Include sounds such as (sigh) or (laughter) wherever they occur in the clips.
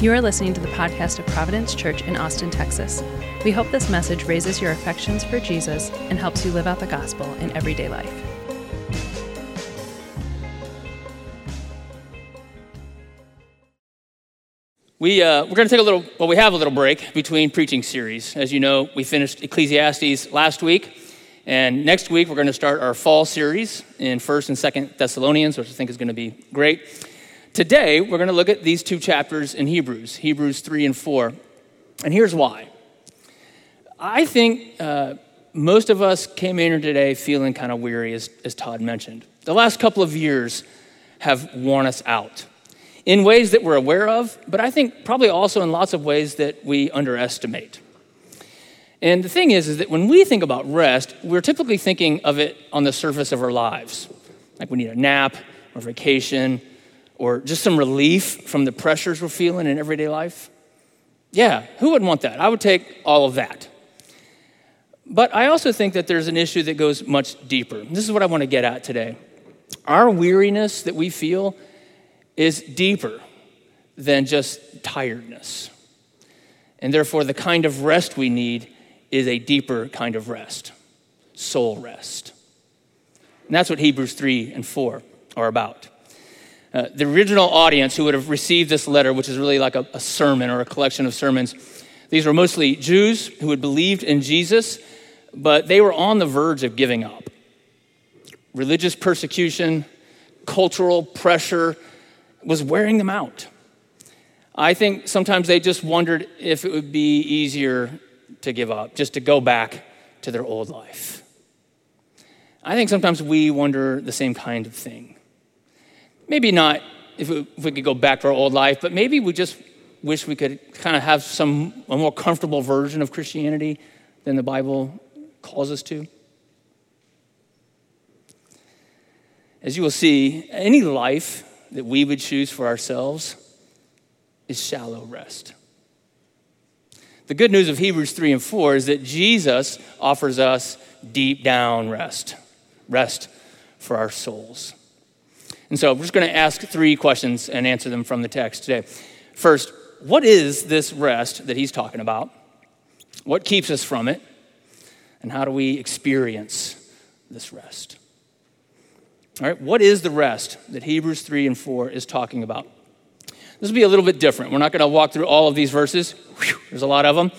You are listening to the podcast of Providence Church in Austin, Texas. We hope this message raises your affections for Jesus and helps you live out the gospel in everyday life. We, uh, we're going to take a little, well, we have a little break between preaching series. As you know, we finished Ecclesiastes last week, and next week we're going to start our fall series in 1st and 2nd Thessalonians, which I think is going to be great. Today, we're going to look at these two chapters in Hebrews, Hebrews 3 and 4. And here's why. I think uh, most of us came in here today feeling kind of weary, as, as Todd mentioned. The last couple of years have worn us out in ways that we're aware of, but I think probably also in lots of ways that we underestimate. And the thing is, is that when we think about rest, we're typically thinking of it on the surface of our lives. Like we need a nap or vacation or just some relief from the pressures we're feeling in everyday life. Yeah, who wouldn't want that? I would take all of that. But I also think that there's an issue that goes much deeper. This is what I want to get at today. Our weariness that we feel is deeper than just tiredness. And therefore, the kind of rest we need is a deeper kind of rest soul rest. And that's what Hebrews 3 and 4 are about. Uh, the original audience who would have received this letter, which is really like a, a sermon or a collection of sermons, these were mostly Jews who had believed in Jesus, but they were on the verge of giving up. Religious persecution, cultural pressure, was wearing them out. I think sometimes they just wondered if it would be easier to give up, just to go back to their old life. I think sometimes we wonder the same kind of thing. Maybe not if, we could go back to our old life, but maybe we just wish we could kind of have some a more comfortable version of Christianity than the Bible calls us to. As you will see, any life that we would choose for ourselves is shallow rest. The good news of Hebrews 3 and 4 is that Jesus offers us deep down rest, rest for our souls. And so we're just going to ask three questions and answer them from the text today. First, what is this rest that he's talking about? What keeps us from it? And how do we experience this rest? All right, what is the rest that Hebrews 3 and 4 is talking about? This will be a little bit different. We're not going to walk through all of these verses, Whew, there's a lot of them.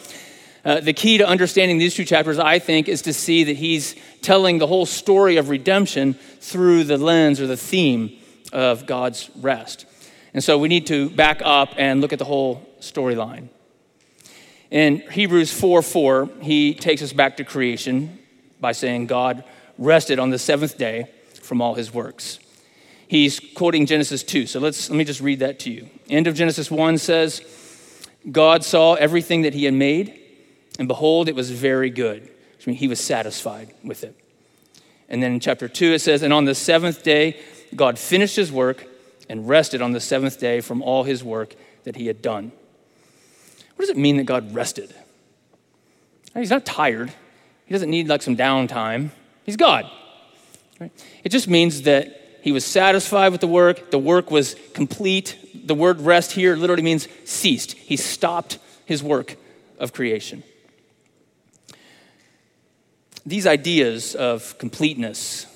Uh, the key to understanding these two chapters, I think, is to see that he's telling the whole story of redemption through the lens or the theme of God's rest. And so we need to back up and look at the whole storyline. In Hebrews 4 4, he takes us back to creation by saying God rested on the seventh day from all his works. He's quoting Genesis 2. So let's let me just read that to you. End of Genesis 1 says, God saw everything that he had made, and behold, it was very good. Which means he was satisfied with it. And then in chapter 2 it says, And on the seventh day, God finished his work and rested on the seventh day from all his work that he had done. What does it mean that God rested? He's not tired. He doesn't need like some downtime. He's God. Right? It just means that he was satisfied with the work, the work was complete. The word rest here literally means ceased. He stopped his work of creation. These ideas of completeness,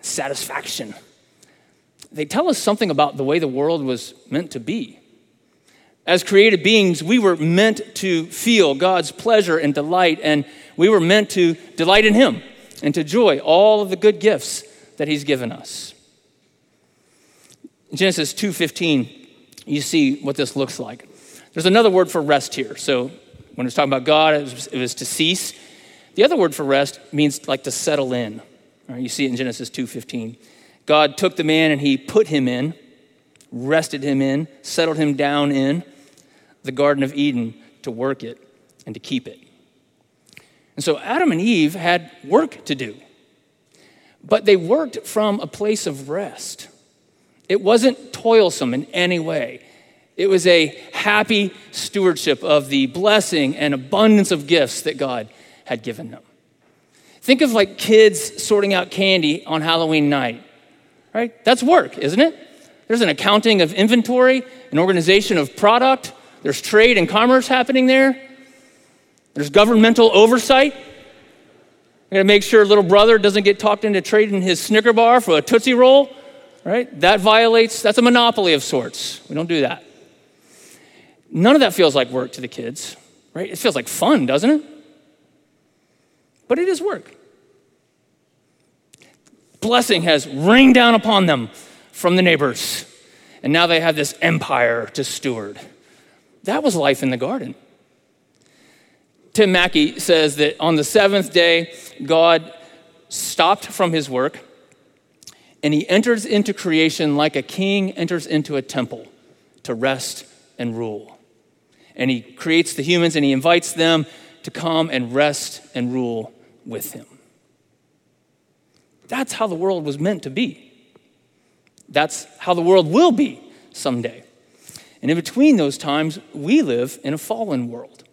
satisfaction, they tell us something about the way the world was meant to be. As created beings, we were meant to feel God's pleasure and delight, and we were meant to delight in Him and to enjoy all of the good gifts that he's given us. Genesis 2:15, you see what this looks like. There's another word for rest here. So when it's talking about God, it was, it was, to cease. The other word for rest means like to settle in. Right, you see it in Genesis 2:15. God took the man and he put him in, rested him in, settled him down in the Garden of Eden to work it and to keep it. And so Adam and Eve had work to do, but they worked from a place of rest. It wasn't toilsome in any way. It was a happy stewardship of the blessing and abundance of gifts that God had given them. Think of like kids sorting out candy on Halloween night, right? That's work, isn't it? There's an accounting of inventory, an organization of product, There's trade and commerce happening there. There's governmental oversight. I gotta make sure little brother doesn't get talked into trading his Snicker bar for a Tootsie Roll, right? That violates, that's a monopoly of sorts. We don't do that. None of that feels like work to the kids, right? It feels like fun, doesn't it? But it is work. Blessing has rained down upon them from the neighbors, and now they have this empire to steward. That was life in the garden. Tim Mackie says that on the seventh day, God stopped from his work and he enters into creation like a king enters into a temple to rest and rule. And he creates the humans and he invites them to come and rest and rule with him. That's how the world was meant to be. That's how the world will be someday. And in between those times, we live in a fallen world.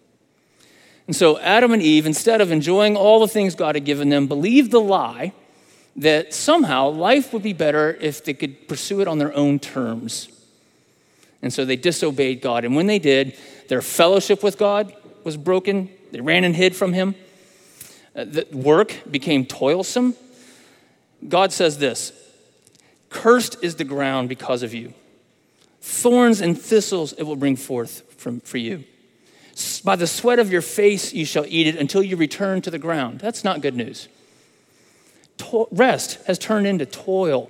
And so Adam and Eve, instead of enjoying all the things God had given them, believed the lie that somehow life would be better if they could pursue it on their own terms. And so they disobeyed God. And when they did, their fellowship with God was broken. They ran and hid from Him. Uh, the work became toilsome. God says this Cursed is the ground because of you. Thorns and thistles it will bring forth from, for you. By the sweat of your face you shall eat it until you return to the ground. That's not good news. To- rest has turned into toil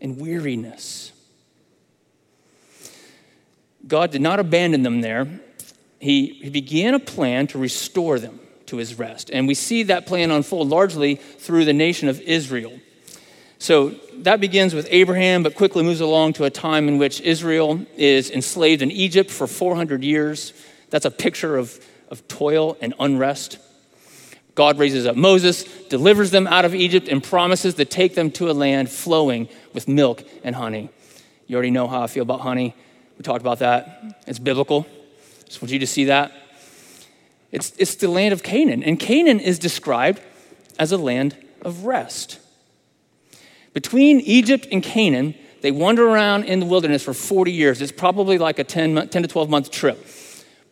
and weariness. God did not abandon them there. He, he began a plan to restore them to his rest. And we see that plan unfold largely through the nation of Israel. So that begins with Abraham, but quickly moves along to a time in which Israel is enslaved in Egypt for 400 years. That's a picture of, of toil and unrest. God raises up Moses, delivers them out of Egypt, and promises to take them to a land flowing with milk and honey. You already know how I feel about honey. We talked about that. It's biblical. Just want you to see that. It's, it's the land of Canaan, and Canaan is described as a land of rest. Between Egypt and Canaan, they wander around in the wilderness for 40 years. It's probably like a 10, 10 to 12 month trip.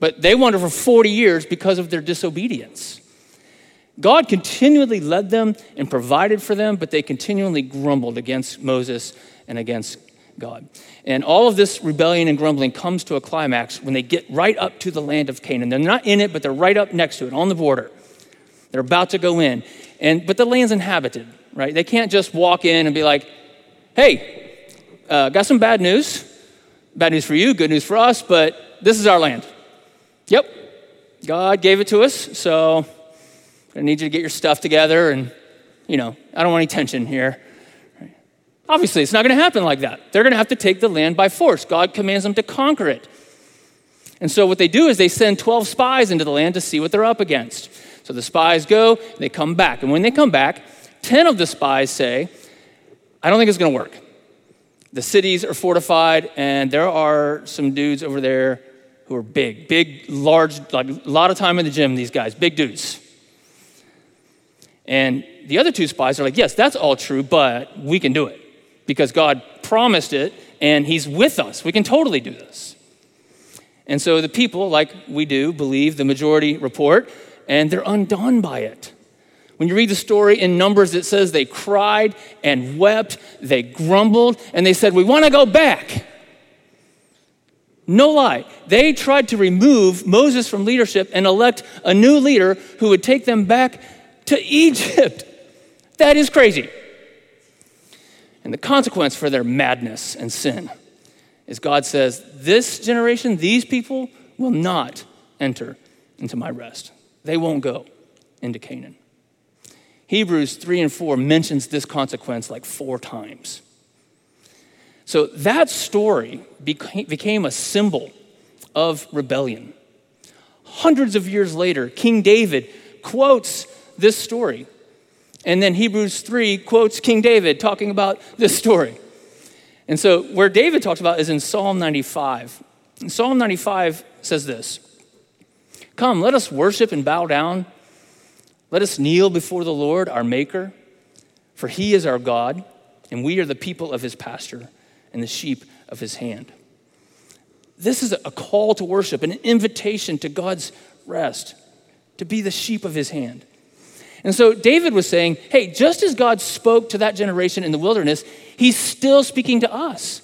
But they wander for 40 years because of their disobedience. God continually led them and provided for them, but they continually grumbled against Moses and against God. And all of this rebellion and grumbling comes to a climax when they get right up to the land of Canaan. They're not in it, but they're right up next to it, on the border. They're about to go in. And, but the land's inhabited, right? They can't just walk in and be like, hey, uh, got some bad news. Bad news for you, good news for us, but this is our land. Yep, God gave it to us, so I need you to get your stuff together and, you know, I don't want any tension here. Obviously, it's not going to happen like that. They're going to have to take the land by force. God commands them to conquer it. And so, what they do is they send 12 spies into the land to see what they're up against. So the spies go, they come back. And when they come back, 10 of the spies say, I don't think it's going to work. The cities are fortified, and there are some dudes over there who are big, big, large, like a lot of time in the gym, these guys, big dudes. And the other two spies are like, yes, that's all true, but we can do it because God promised it and He's with us. We can totally do this. And so the people, like we do, believe the majority report and they're undone by it. When you read the story in Numbers, it says they cried and wept, they grumbled, and they said, We want to go back. No lie. They tried to remove Moses from leadership and elect a new leader who would take them back to Egypt. (laughs) That is crazy. And the consequence for their madness and sin is God says, This generation, these people, will not enter into my rest. They won't go into Canaan. Hebrews 3 and 4 mentions this consequence like four times. So that story became a symbol of rebellion. Hundreds of years later, King David quotes this story. And then Hebrews 3 quotes King David talking about this story. And so, where David talks about is in Psalm 95. And Psalm 95 says this Come, let us worship and bow down. Let us kneel before the Lord, our Maker, for he is our God, and we are the people of his pasture and the sheep of his hand. This is a call to worship, an invitation to God's rest, to be the sheep of his hand. And so David was saying, hey, just as God spoke to that generation in the wilderness, he's still speaking to us.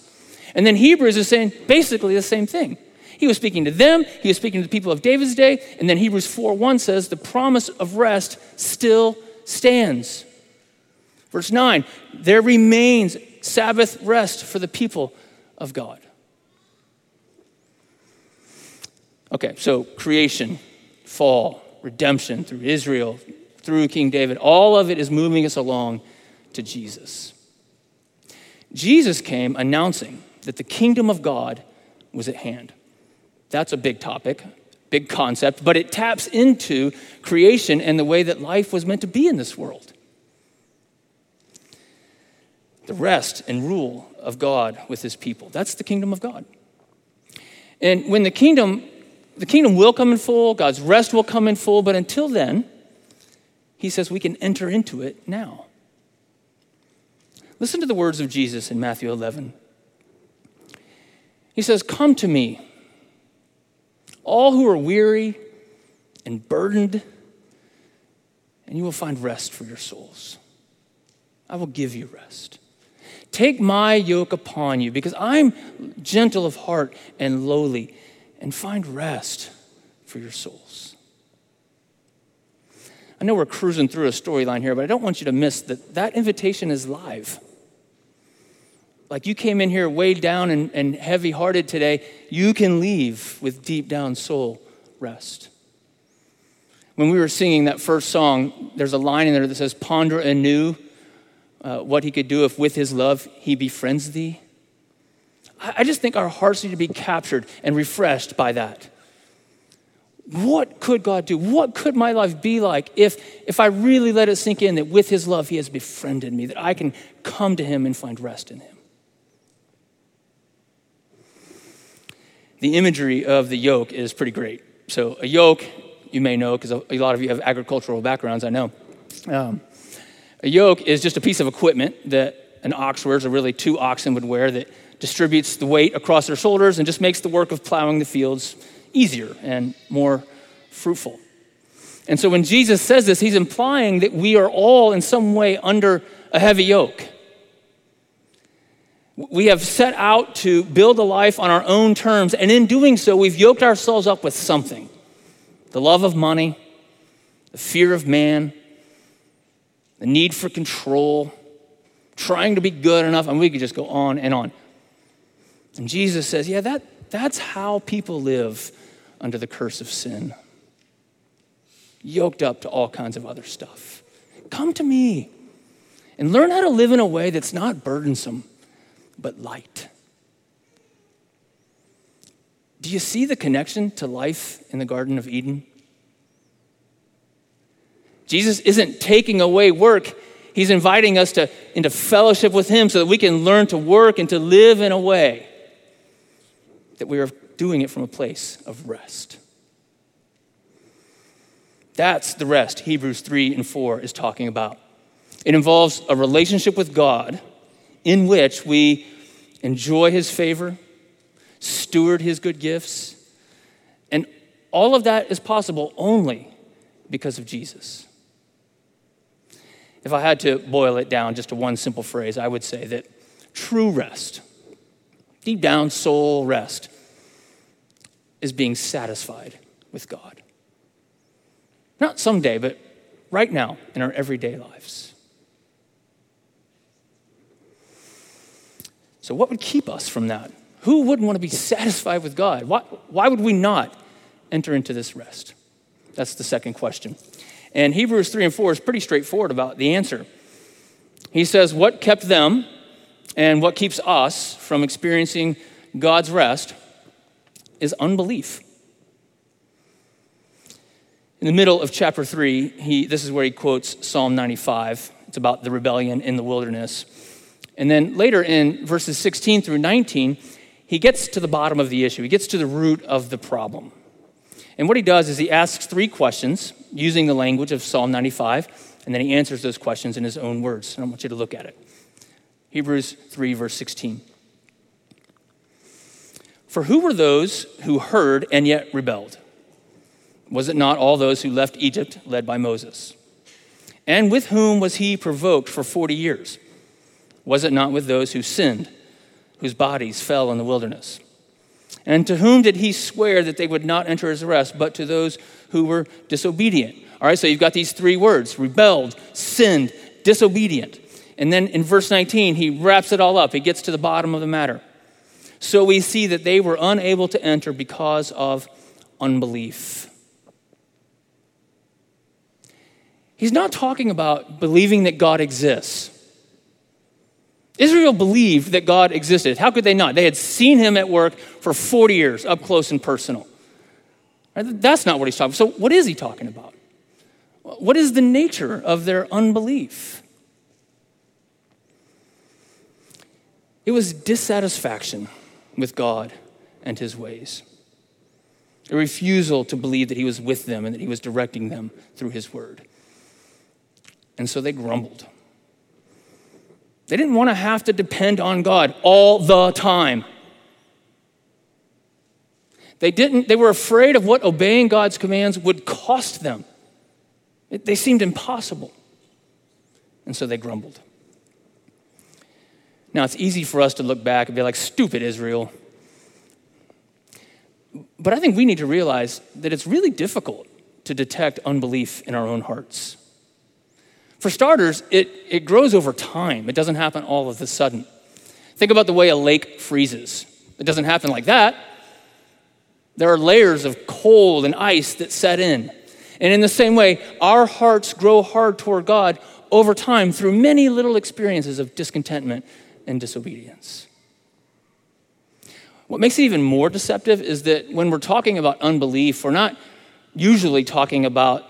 And then Hebrews is saying basically the same thing. He was speaking to them, he was speaking to the people of David's day, and then Hebrews 4 1 says, the promise of rest still stands. Verse 9, there remains Sabbath rest for the people of God. Okay, so creation, fall, redemption through Israel, through King David, all of it is moving us along to Jesus. Jesus came announcing that the kingdom of God was at hand. That's a big topic, big concept, but it taps into creation and the way that life was meant to be in this world. The rest and rule of God with his people. That's the kingdom of God. And when the kingdom, the kingdom will come in full, God's rest will come in full, but until then, he says we can enter into it now. Listen to the words of Jesus in Matthew 11. He says, Come to me, all who are weary and burdened, and you will find rest for your souls. I will give you rest. Take my yoke upon you, because I'm gentle of heart and lowly, and find rest for your souls. I know we're cruising through a storyline here, but I don't want you to miss that that invitation is live. Like you came in here weighed down and, and heavy hearted today, you can leave with deep down soul rest. When we were singing that first song, there's a line in there that says, Ponder anew uh, what he could do if with his love he befriends thee. I, I just think our hearts need to be captured and refreshed by that. What could God do? What could my life be like if, if I really let it sink in that with his love he has befriended me, that I can come to him and find rest in him? the imagery of the yoke is pretty great. So, a yoke, you may know, because a lot of you have agricultural backgrounds, I know. Um, a yoke is just a piece of equipment that an ox wears, or really two oxen would wear, that distributes the weight across their shoulders and just makes the work of plowing the fields easier and more fruitful. And so when Jesus says this, he's implying that we are all in some way under a heavy yoke. We have set out to build a life on our own terms, and in doing so, we've yoked ourselves up with something the love of money, the fear of man, the need for control, trying to be good enough, and we could just go on and on. And Jesus says, Yeah, that, that's how people live under the curse of sin, yoked up to all kinds of other stuff. Come to me and learn how to live in a way that's not burdensome but light. Do you see the connection to life in the Garden of Eden? Jesus isn't taking away work. He's inviting us to, into fellowship with Him so that we can learn to work and to live in a way that we are doing it from a place of rest. That's the rest Hebrews 3 and 4 is talking about. It involves a relationship with God in which we enjoy his favor, steward his good gifts. And all of that is possible only because of Jesus. If I had to boil it down just to one simple phrase, I would say that true rest, deep down soul rest, is being satisfied with God. Not someday, but right now in our everyday lives. So, what would keep us from that? Who wouldn't want to be satisfied with God? Why, why would we not enter into this rest? That's the second question. And Hebrews 3 and 4 is pretty straightforward about the answer. He says, What kept them and what keeps us from experiencing God's rest is unbelief. In the middle of chapter 3, he, this is where he quotes Psalm 95. It's about the rebellion in the wilderness. And then later in verses 16 through 19, he gets to the bottom of the issue. He gets to the root of the problem. And what he does is he asks three questions using the language of Psalm 95, and then he answers those questions in his own words. And I want you to look at it. Hebrews 3, verse 16. For who were those who heard and yet rebelled? Was it not all those who left Egypt led by Moses? And with whom was he provoked for 40 years? Was it not with those who sinned, whose bodies fell in the wilderness? And to whom did he swear that they would not enter his rest, but to those who were disobedient? All right, so you've got these three words rebelled, sinned, disobedient. And then in verse 19, he wraps it all up. He gets to the bottom of the matter. So we see that they were unable to enter because of unbelief. He's not talking about believing that God exists. Israel believed that God existed. How could they not? They had seen him at work for 40 years, up close and personal. That's not what he's talking about. So, what is he talking about? What is the nature of their unbelief? It was dissatisfaction with God and his ways, a refusal to believe that he was with them and that he was directing them through his word. And so they grumbled. They didn't want to have to depend on God all the time. They didn't they were afraid of what obeying God's commands would cost them. It, they seemed impossible. And so they grumbled. Now, it's easy for us to look back and be like, stupid Israel. But I think we need to realize that it's really difficult to detect unbelief in our own hearts. For starters, it, it grows over time, it doesn't happen all of a sudden. Think about the way a lake freezes, it doesn't happen like that. There are layers of cold and ice that set in. And in the same way, our hearts grow hard toward God over time through many little experiences of discontentment and disobedience. What makes it even more deceptive is that when we're talking about unbelief, we're not usually talking about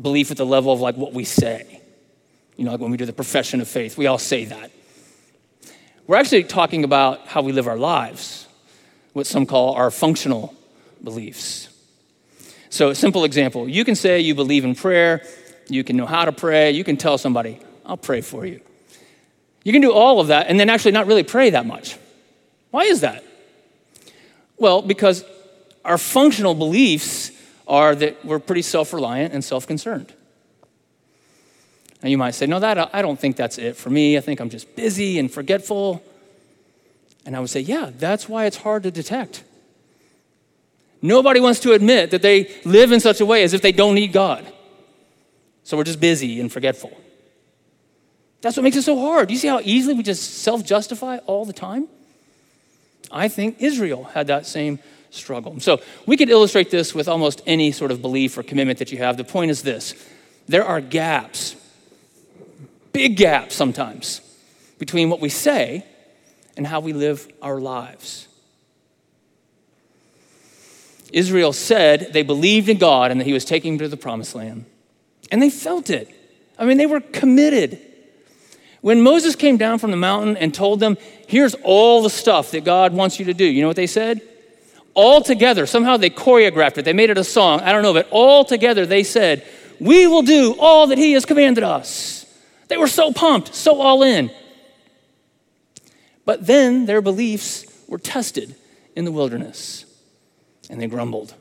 belief at the level of like what we say. You know, like when we do the profession of faith, we all say that. We're actually talking about how we live our lives, what some call our functional beliefs. So, a simple example you can say you believe in prayer, you can know how to pray, you can tell somebody, I'll pray for you. You can do all of that and then actually not really pray that much. Why is that? Well, because our functional beliefs are that we're pretty self reliant and self concerned. And you might say, No, that, I don't think that's it for me. I think I'm just busy and forgetful. And I would say, Yeah, that's why it's hard to detect. Nobody wants to admit that they live in such a way as if they don't need God. So we're just busy and forgetful. That's what makes it so hard. You see how easily we just self justify all the time? I think Israel had that same struggle. So we could illustrate this with almost any sort of belief or commitment that you have. The point is this there are gaps, big gaps sometimes, between what we say and how we live our lives. Israel said they believed in God and that He was taking them to the promised land. And they felt it. I mean, they were committed. When Moses came down from the mountain and told them, here's all the stuff that God wants you to do, you know what they said? All together, somehow they choreographed it, they made it a song, I don't know, but all together they said, We will do all that He has commanded us. They were so pumped, so all in. But then their beliefs were tested in the wilderness, and they grumbled.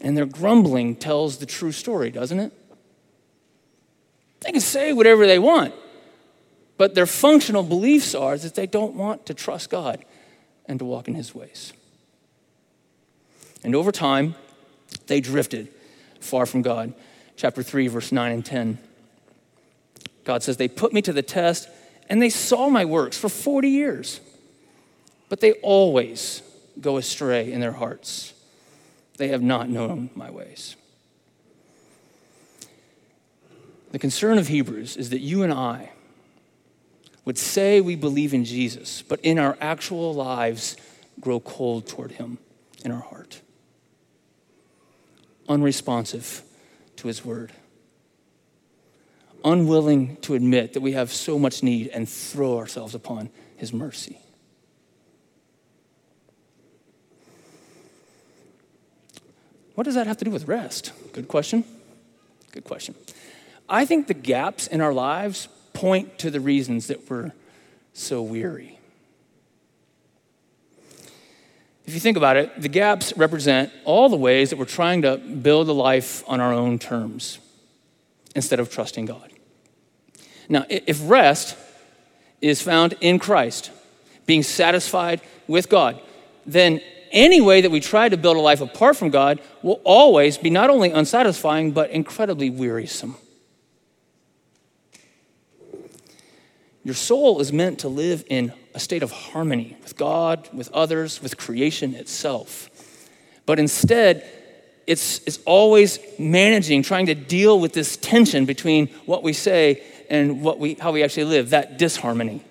And their grumbling tells the true story, doesn't it? They can say whatever they want, but their functional beliefs are that they don't want to trust God and to walk in his ways. And over time, they drifted far from God. Chapter 3, verse 9 and 10. God says, They put me to the test and they saw my works for 40 years, but they always go astray in their hearts. They have not known my ways. The concern of Hebrews is that you and I would say we believe in Jesus, but in our actual lives grow cold toward him in our heart, unresponsive to his word, unwilling to admit that we have so much need and throw ourselves upon his mercy. What does that have to do with rest? Good question. Good question. I think the gaps in our lives point to the reasons that we're so weary. if you think about it, the gaps represent all the ways that we're trying to build a life on our own terms instead of trusting God. Now, if rest is found in Christ, being satisfied with God, then any way that we try to build a life apart from God will always be not only unsatisfying, but incredibly wearisome. Your soul is meant to live in a state of harmony with God, with others, with creation itself. But instead, it's, it's always managing, trying to deal with this tension between what we say and what we, how we actually live, that disharmony.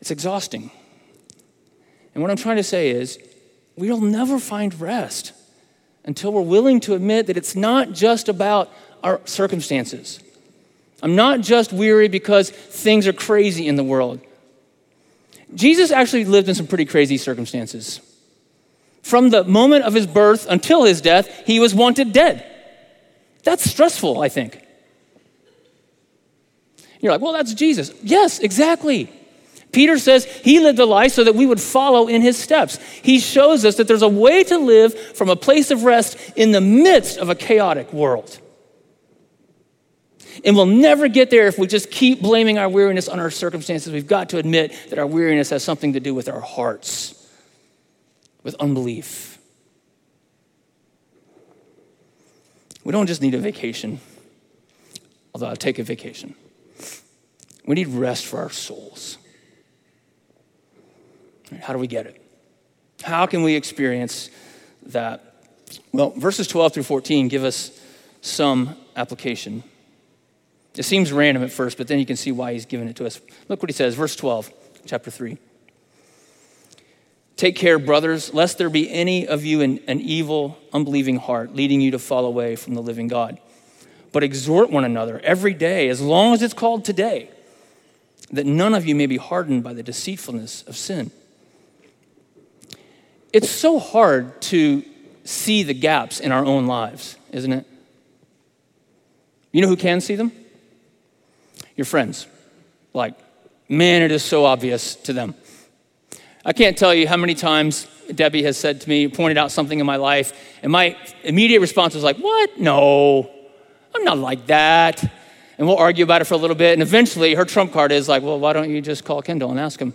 It's exhausting. And what I'm trying to say is, we'll never find rest until we're willing to admit that it's not just about our circumstances. I'm not just weary because things are crazy in the world. Jesus actually lived in some pretty crazy circumstances. From the moment of his birth until his death, he was wanted dead. That's stressful, I think. You're like, well, that's Jesus. Yes, exactly. Peter says he lived a life so that we would follow in his steps. He shows us that there's a way to live from a place of rest in the midst of a chaotic world. And we'll never get there if we just keep blaming our weariness on our circumstances. We've got to admit that our weariness has something to do with our hearts, with unbelief. We don't just need a vacation, although I'll take a vacation. We need rest for our souls. How do we get it? How can we experience that? Well, verses 12 through 14 give us some application. It seems random at first, but then you can see why he's given it to us. Look what he says, verse 12, chapter 3. Take care, brothers, lest there be any of you in an evil, unbelieving heart, leading you to fall away from the living God. But exhort one another every day, as long as it's called today, that none of you may be hardened by the deceitfulness of sin. It's so hard to see the gaps in our own lives, isn't it? You know who can see them? Your friends. Like, man, it is so obvious to them. I can't tell you how many times Debbie has said to me, pointed out something in my life, and my immediate response was like, What? No, I'm not like that. And we'll argue about it for a little bit, and eventually her trump card is like, Well, why don't you just call Kendall and ask him?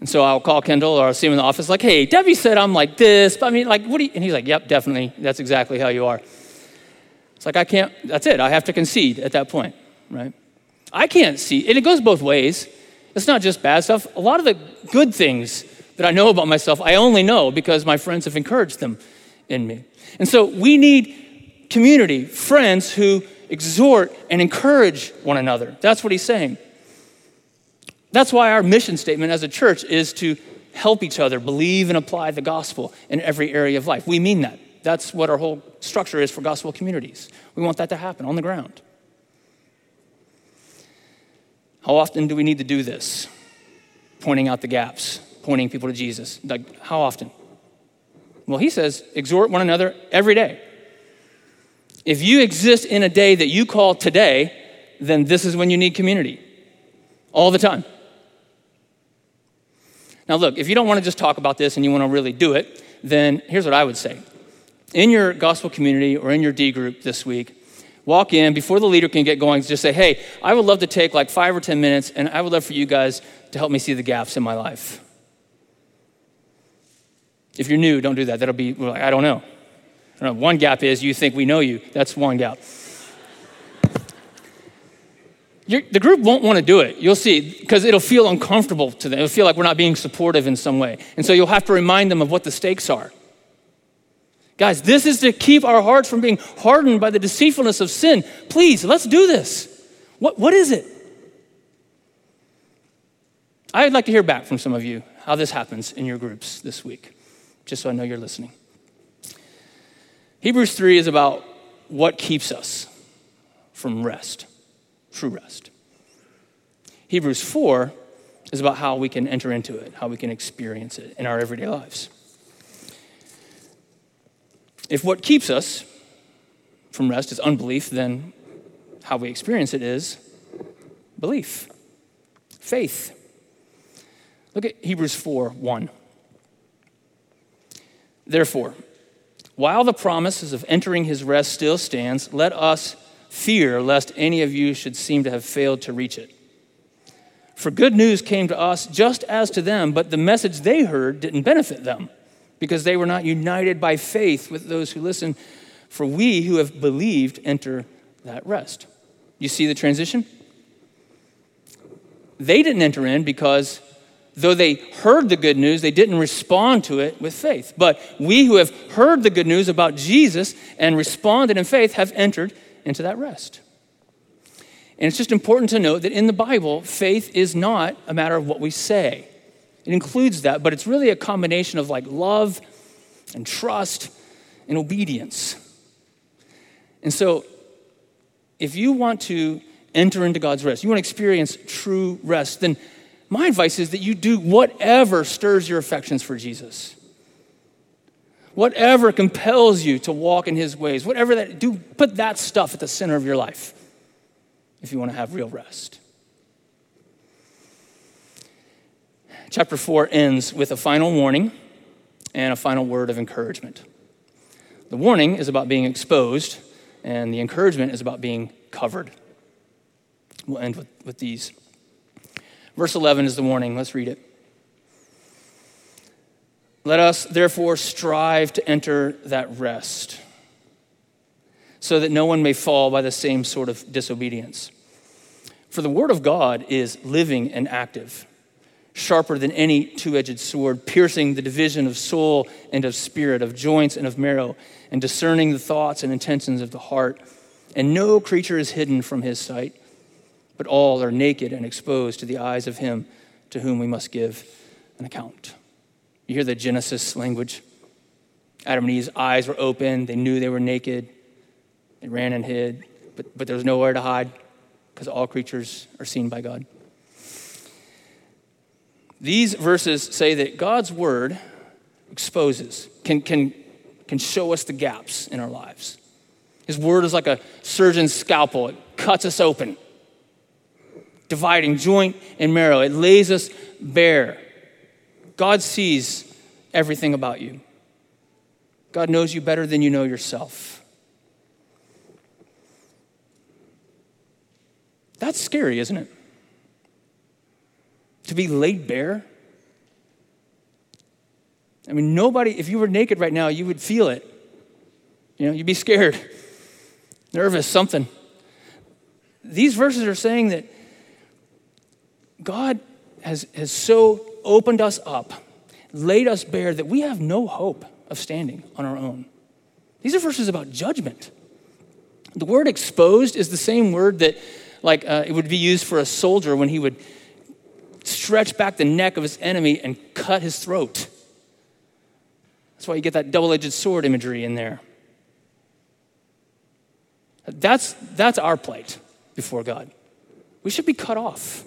And so I'll call Kendall or I'll see him in the office, like, hey, Debbie said I'm like this. But I mean, like, what do you? And he's like, yep, definitely. That's exactly how you are. It's like, I can't, that's it. I have to concede at that point, right? I can't see, and it goes both ways. It's not just bad stuff. A lot of the good things that I know about myself, I only know because my friends have encouraged them in me. And so we need community, friends who exhort and encourage one another. That's what he's saying. That's why our mission statement as a church is to help each other believe and apply the gospel in every area of life. We mean that. That's what our whole structure is for gospel communities. We want that to happen on the ground. How often do we need to do this? Pointing out the gaps, pointing people to Jesus. Like, how often? Well, he says, exhort one another every day. If you exist in a day that you call today, then this is when you need community. All the time. Now, look, if you don't want to just talk about this and you want to really do it, then here's what I would say. In your gospel community or in your D group this week, walk in before the leader can get going, just say, hey, I would love to take like five or 10 minutes and I would love for you guys to help me see the gaps in my life. If you're new, don't do that. That'll be, I don't know. I don't know. One gap is you think we know you. That's one gap. You're, the group won't want to do it. You'll see, because it'll feel uncomfortable to them. It'll feel like we're not being supportive in some way. And so you'll have to remind them of what the stakes are. Guys, this is to keep our hearts from being hardened by the deceitfulness of sin. Please, let's do this. What, what is it? I'd like to hear back from some of you how this happens in your groups this week, just so I know you're listening. Hebrews 3 is about what keeps us from rest true rest. Hebrews 4 is about how we can enter into it, how we can experience it in our everyday lives. If what keeps us from rest is unbelief, then how we experience it is belief. faith. Look at Hebrews 4 1. Therefore, while the promises of entering his rest still stands, let us fear lest any of you should seem to have failed to reach it. For good news came to us just as to them, but the message they heard didn't benefit them because they were not united by faith with those who listen. For we who have believed enter that rest. You see the transition? They didn't enter in because though they heard the good news, they didn't respond to it with faith. But we who have heard the good news about Jesus and responded in faith have entered into that rest. And it's just important to note that in the Bible, faith is not a matter of what we say. It includes that, but it's really a combination of like love and trust and obedience. And so, if you want to enter into God's rest, you want to experience true rest, then my advice is that you do whatever stirs your affections for Jesus. Whatever compels you to walk in his ways, whatever that, do put that stuff at the center of your life if you want to have real rest. Chapter 4 ends with a final warning and a final word of encouragement. The warning is about being exposed, and the encouragement is about being covered. We'll end with, with these. Verse 11 is the warning. Let's read it. Let us therefore strive to enter that rest, so that no one may fall by the same sort of disobedience. For the word of God is living and active, sharper than any two edged sword, piercing the division of soul and of spirit, of joints and of marrow, and discerning the thoughts and intentions of the heart. And no creature is hidden from his sight but all are naked and exposed to the eyes of him to whom we must give an account. You hear the Genesis language? Adam and Eve's eyes were open, they knew they were naked, they ran and hid, but, but there was nowhere to hide because all creatures are seen by God. These verses say that God's word exposes, can, can, can show us the gaps in our lives. His word is like a surgeon's scalpel, it cuts us open dividing joint and marrow. It lays us bare. God sees everything about you. God knows you better than you know yourself. That's scary, isn't it? To be laid bare. I mean, nobody, if you were naked right now, you would feel it. You know, you'd be scared, (laughs) nervous, something. These verses are saying that God has, has so opened us up, laid us bare that we have no hope of standing on our own. These are verses about judgment. The word exposed is the same word that, like, uh, it would be used for a soldier when he would stretch back the neck of his enemy and cut his throat. That's why you get that double edged sword imagery in there. That's, that's our plight before God. We should be cut off.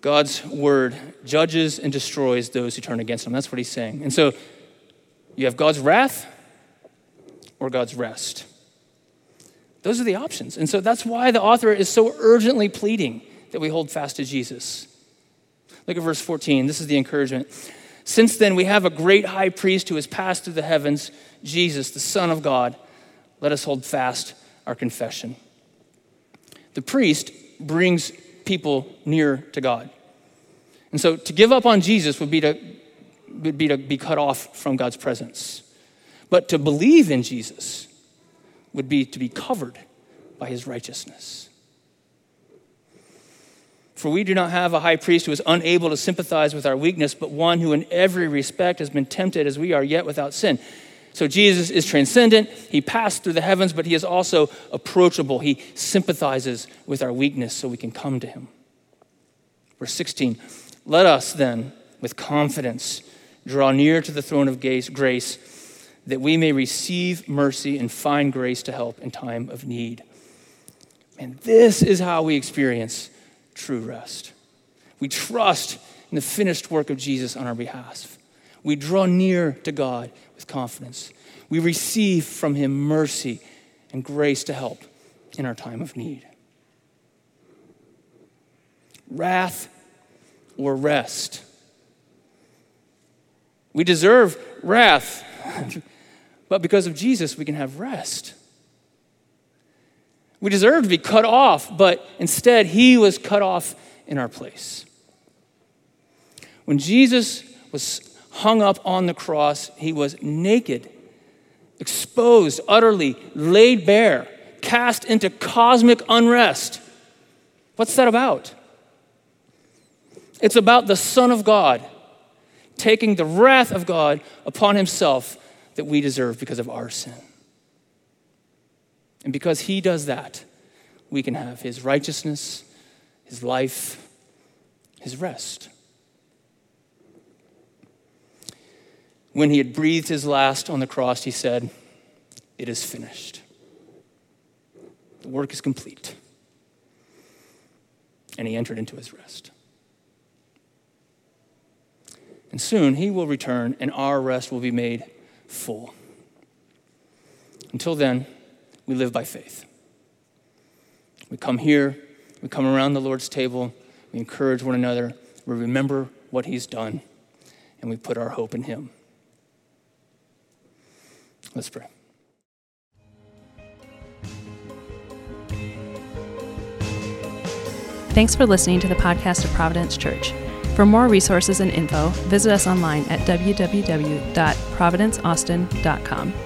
God's word judges and destroys those who turn against him. That's what he's saying. And so you have God's wrath or God's rest. Those are the options. And so that's why the author is so urgently pleading that we hold fast to Jesus. Look at verse 14. This is the encouragement. Since then, we have a great high priest who has passed through the heavens, Jesus, the Son of God. Let us hold fast our confession. The priest brings people near to God. And so to give up on Jesus would be to, would be to be cut off from God's presence. But to believe in Jesus would be to be covered by his righteousness. For we do not have a high priest who is unable to sympathize with our weakness, but one who in every respect has been tempted as we are, yet without sin. So Jesus is transcendent. He passed through the heavens, but he is also approachable. He sympathizes with our weakness so we can come to him. Verse 16 let us then, with confidence, draw near to the throne of grace that we may receive mercy and find grace to help in time of need. And this is how we experience true rest. We trust in the finished work of Jesus on our behalf. We draw near to God with confidence. We receive from Him mercy and grace to help in our time of need. wrath or rest. We deserve wrath, (laughs) but because of Jesus, we can have rest. We deserve to be cut off, but instead, He was cut off in our place. When Jesus was hung up on the cross, He was naked, exposed, utterly laid bare, cast into cosmic unrest. What's that about? It's about the Son of God taking the wrath of God upon Himself that we deserve because of our sin. And because he does that, we can have his righteousness, his life, his rest. When he had breathed his last on the cross, he said, It is finished. The work is complete. And he entered into his rest. And soon he will return, and our rest will be made full. Until then, we live by faith. We come here, we come around the Lord's table, we encourage one another, we remember what He's done, and we put our hope in Him. Let's pray. Thanks for listening to the podcast of Providence Church. For more resources and info, visit us online at www.providenceaustin.com.